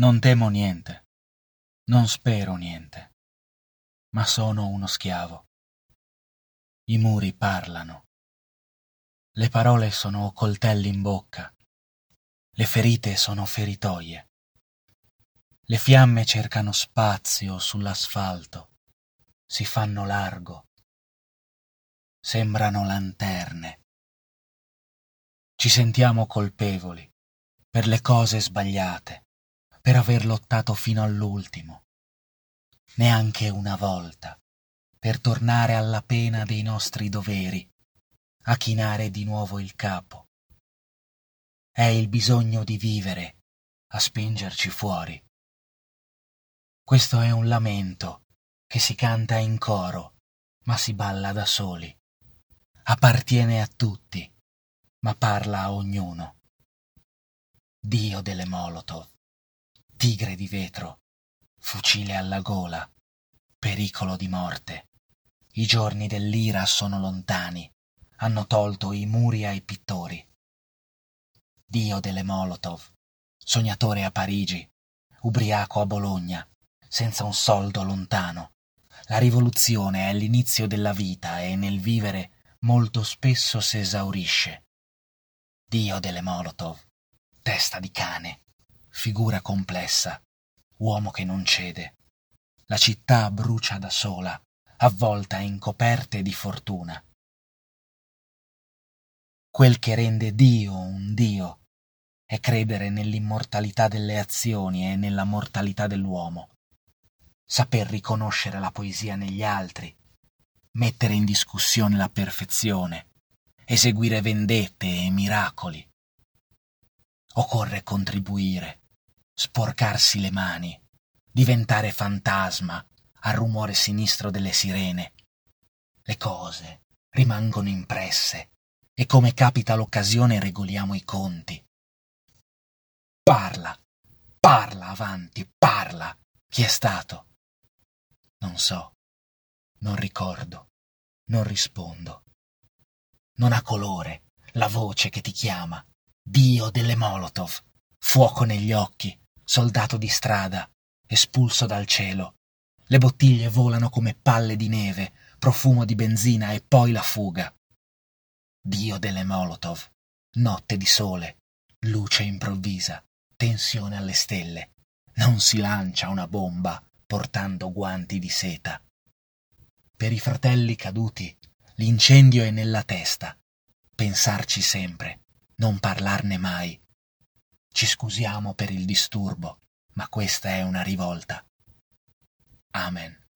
Non temo niente, non spero niente, ma sono uno schiavo. I muri parlano. Le parole sono coltelli in bocca. Le ferite sono feritoie. Le fiamme cercano spazio sull'asfalto, si fanno largo. Sembrano lanterne. Ci sentiamo colpevoli per le cose sbagliate per aver lottato fino all'ultimo, neanche una volta, per tornare alla pena dei nostri doveri, a chinare di nuovo il capo. È il bisogno di vivere a spingerci fuori. Questo è un lamento che si canta in coro, ma si balla da soli. Appartiene a tutti, ma parla a ognuno. Dio delle Molotov tigre di vetro, fucile alla gola, pericolo di morte. I giorni dell'ira sono lontani, hanno tolto i muri ai pittori. Dio delle Molotov, sognatore a Parigi, ubriaco a Bologna, senza un soldo lontano. La rivoluzione è l'inizio della vita e nel vivere molto spesso s'esaurisce. Dio delle Molotov, testa di cane, figura complessa, uomo che non cede. La città brucia da sola, avvolta in coperte di fortuna. Quel che rende Dio un Dio è credere nell'immortalità delle azioni e nella mortalità dell'uomo, saper riconoscere la poesia negli altri, mettere in discussione la perfezione, eseguire vendette e miracoli. Occorre contribuire, sporcarsi le mani, diventare fantasma al rumore sinistro delle sirene. Le cose rimangono impresse e come capita l'occasione regoliamo i conti. Parla, parla avanti, parla. Chi è stato? Non so, non ricordo, non rispondo. Non ha colore la voce che ti chiama, Dio delle Molotov, fuoco negli occhi, soldato di strada, espulso dal cielo. Le bottiglie volano come palle di neve, profumo di benzina e poi la fuga. Dio delle Molotov, notte di sole, luce improvvisa, tensione alle stelle. Non si lancia una bomba portando guanti di seta. Per i fratelli caduti, l'incendio è nella testa. Pensarci sempre, non parlarne mai, ci scusiamo per il disturbo, ma questa è una rivolta. Amen.